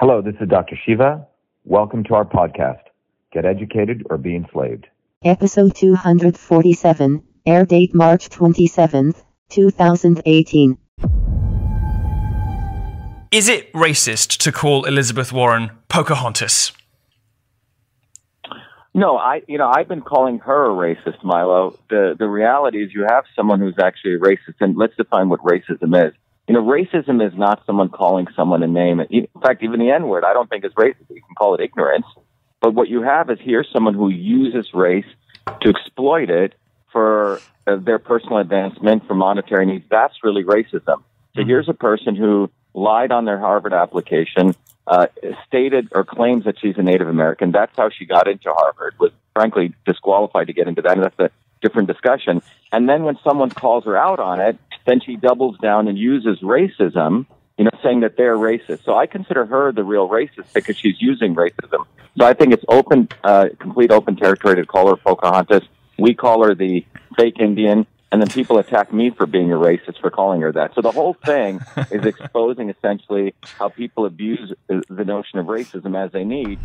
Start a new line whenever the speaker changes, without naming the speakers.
Hello, this is Dr. Shiva. Welcome to our podcast, Get Educated or Be Enslaved.
Episode 247, air date March 27th, 2018.
Is it racist to call Elizabeth Warren Pocahontas?
No, I you know I've been calling her a racist, Milo. The the reality is you have someone who's actually a racist, and let's define what racism is. You know, racism is not someone calling someone a name. In fact, even the N word, I don't think is racist. You can call it ignorance. But what you have is here someone who uses race to exploit it for uh, their personal advancement, for monetary needs. That's really racism. So here's a person who lied on their Harvard application, uh, stated or claims that she's a Native American. That's how she got into Harvard. Was frankly disqualified to get into that, and that's a different discussion. And then when someone calls her out on it, then she doubles down and uses racism. You know, saying that they're racist. So I consider her the real racist because she's using racism. So I think it's open, uh, complete open territory to call her Pocahontas. We call her the fake Indian and then people attack me for being a racist for calling her that. So the whole thing is exposing essentially how people abuse the notion of racism as they need.